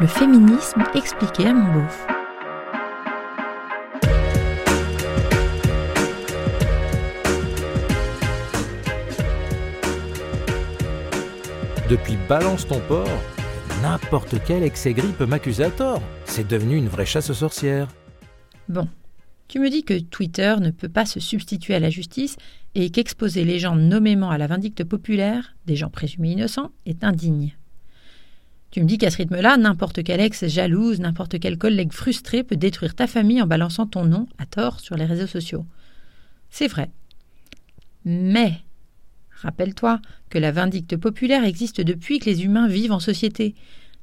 Le féminisme expliqué à mon beauf. Depuis Balance ton porc, n'importe quel ex-aigri peut m'accuser à tort. C'est devenu une vraie chasse aux sorcières. Bon, tu me dis que Twitter ne peut pas se substituer à la justice et qu'exposer les gens nommément à la vindicte populaire, des gens présumés innocents, est indigne. Tu me dis qu'à ce rythme-là, n'importe quel ex jalouse, n'importe quel collègue frustré peut détruire ta famille en balançant ton nom à tort sur les réseaux sociaux. C'est vrai. Mais, rappelle-toi que la vindicte populaire existe depuis que les humains vivent en société.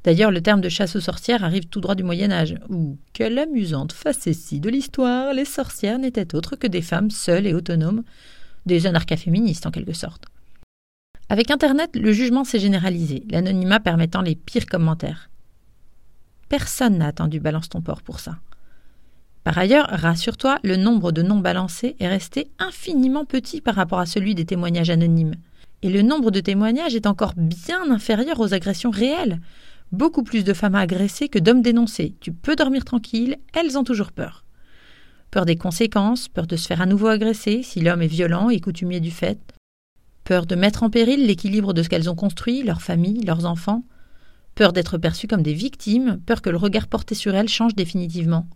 D'ailleurs, le terme de chasse aux sorcières arrive tout droit du Moyen Âge, où, quelle amusante facétie de l'histoire, les sorcières n'étaient autres que des femmes seules et autonomes, des anarchas-féministes en quelque sorte. Avec Internet, le jugement s'est généralisé, l'anonymat permettant les pires commentaires. Personne n'a attendu Balance ton porc pour ça. Par ailleurs, rassure-toi, le nombre de noms balancés est resté infiniment petit par rapport à celui des témoignages anonymes. Et le nombre de témoignages est encore bien inférieur aux agressions réelles. Beaucoup plus de femmes agressées que d'hommes dénoncés. Tu peux dormir tranquille, elles ont toujours peur. Peur des conséquences, peur de se faire à nouveau agresser si l'homme est violent et coutumier du fait, peur de mettre en péril l'équilibre de ce qu'elles ont construit, leur famille, leurs enfants, peur d'être perçues comme des victimes, peur que le regard porté sur elles change définitivement,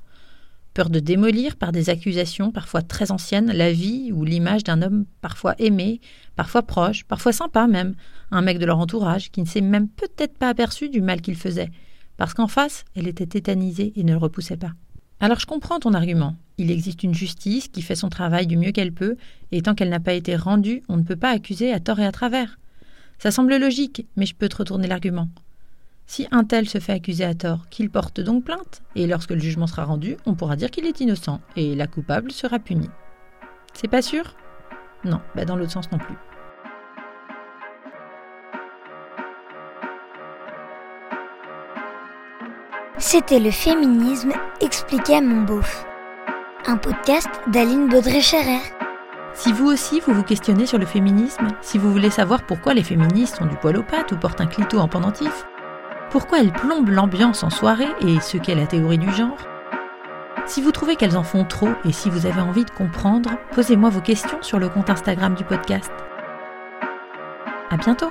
peur de démolir par des accusations parfois très anciennes la vie ou l'image d'un homme parfois aimé, parfois proche, parfois sympa même, un mec de leur entourage qui ne s'est même peut-être pas aperçu du mal qu'il faisait, parce qu'en face, elle était tétanisée et ne le repoussait pas. Alors je comprends ton argument. Il existe une justice qui fait son travail du mieux qu'elle peut, et tant qu'elle n'a pas été rendue, on ne peut pas accuser à tort et à travers. Ça semble logique, mais je peux te retourner l'argument. Si un tel se fait accuser à tort, qu'il porte donc plainte, et lorsque le jugement sera rendu, on pourra dire qu'il est innocent, et la coupable sera punie. C'est pas sûr? Non, bah dans l'autre sens non plus. C'était le féminisme expliqué à mon beauf. Un podcast d'Aline Baudré-Scherer. Si vous aussi vous vous questionnez sur le féminisme, si vous voulez savoir pourquoi les féministes ont du poil aux pattes ou portent un clito en pendentif, pourquoi elles plombent l'ambiance en soirée et ce qu'est la théorie du genre, si vous trouvez qu'elles en font trop et si vous avez envie de comprendre, posez-moi vos questions sur le compte Instagram du podcast. À bientôt!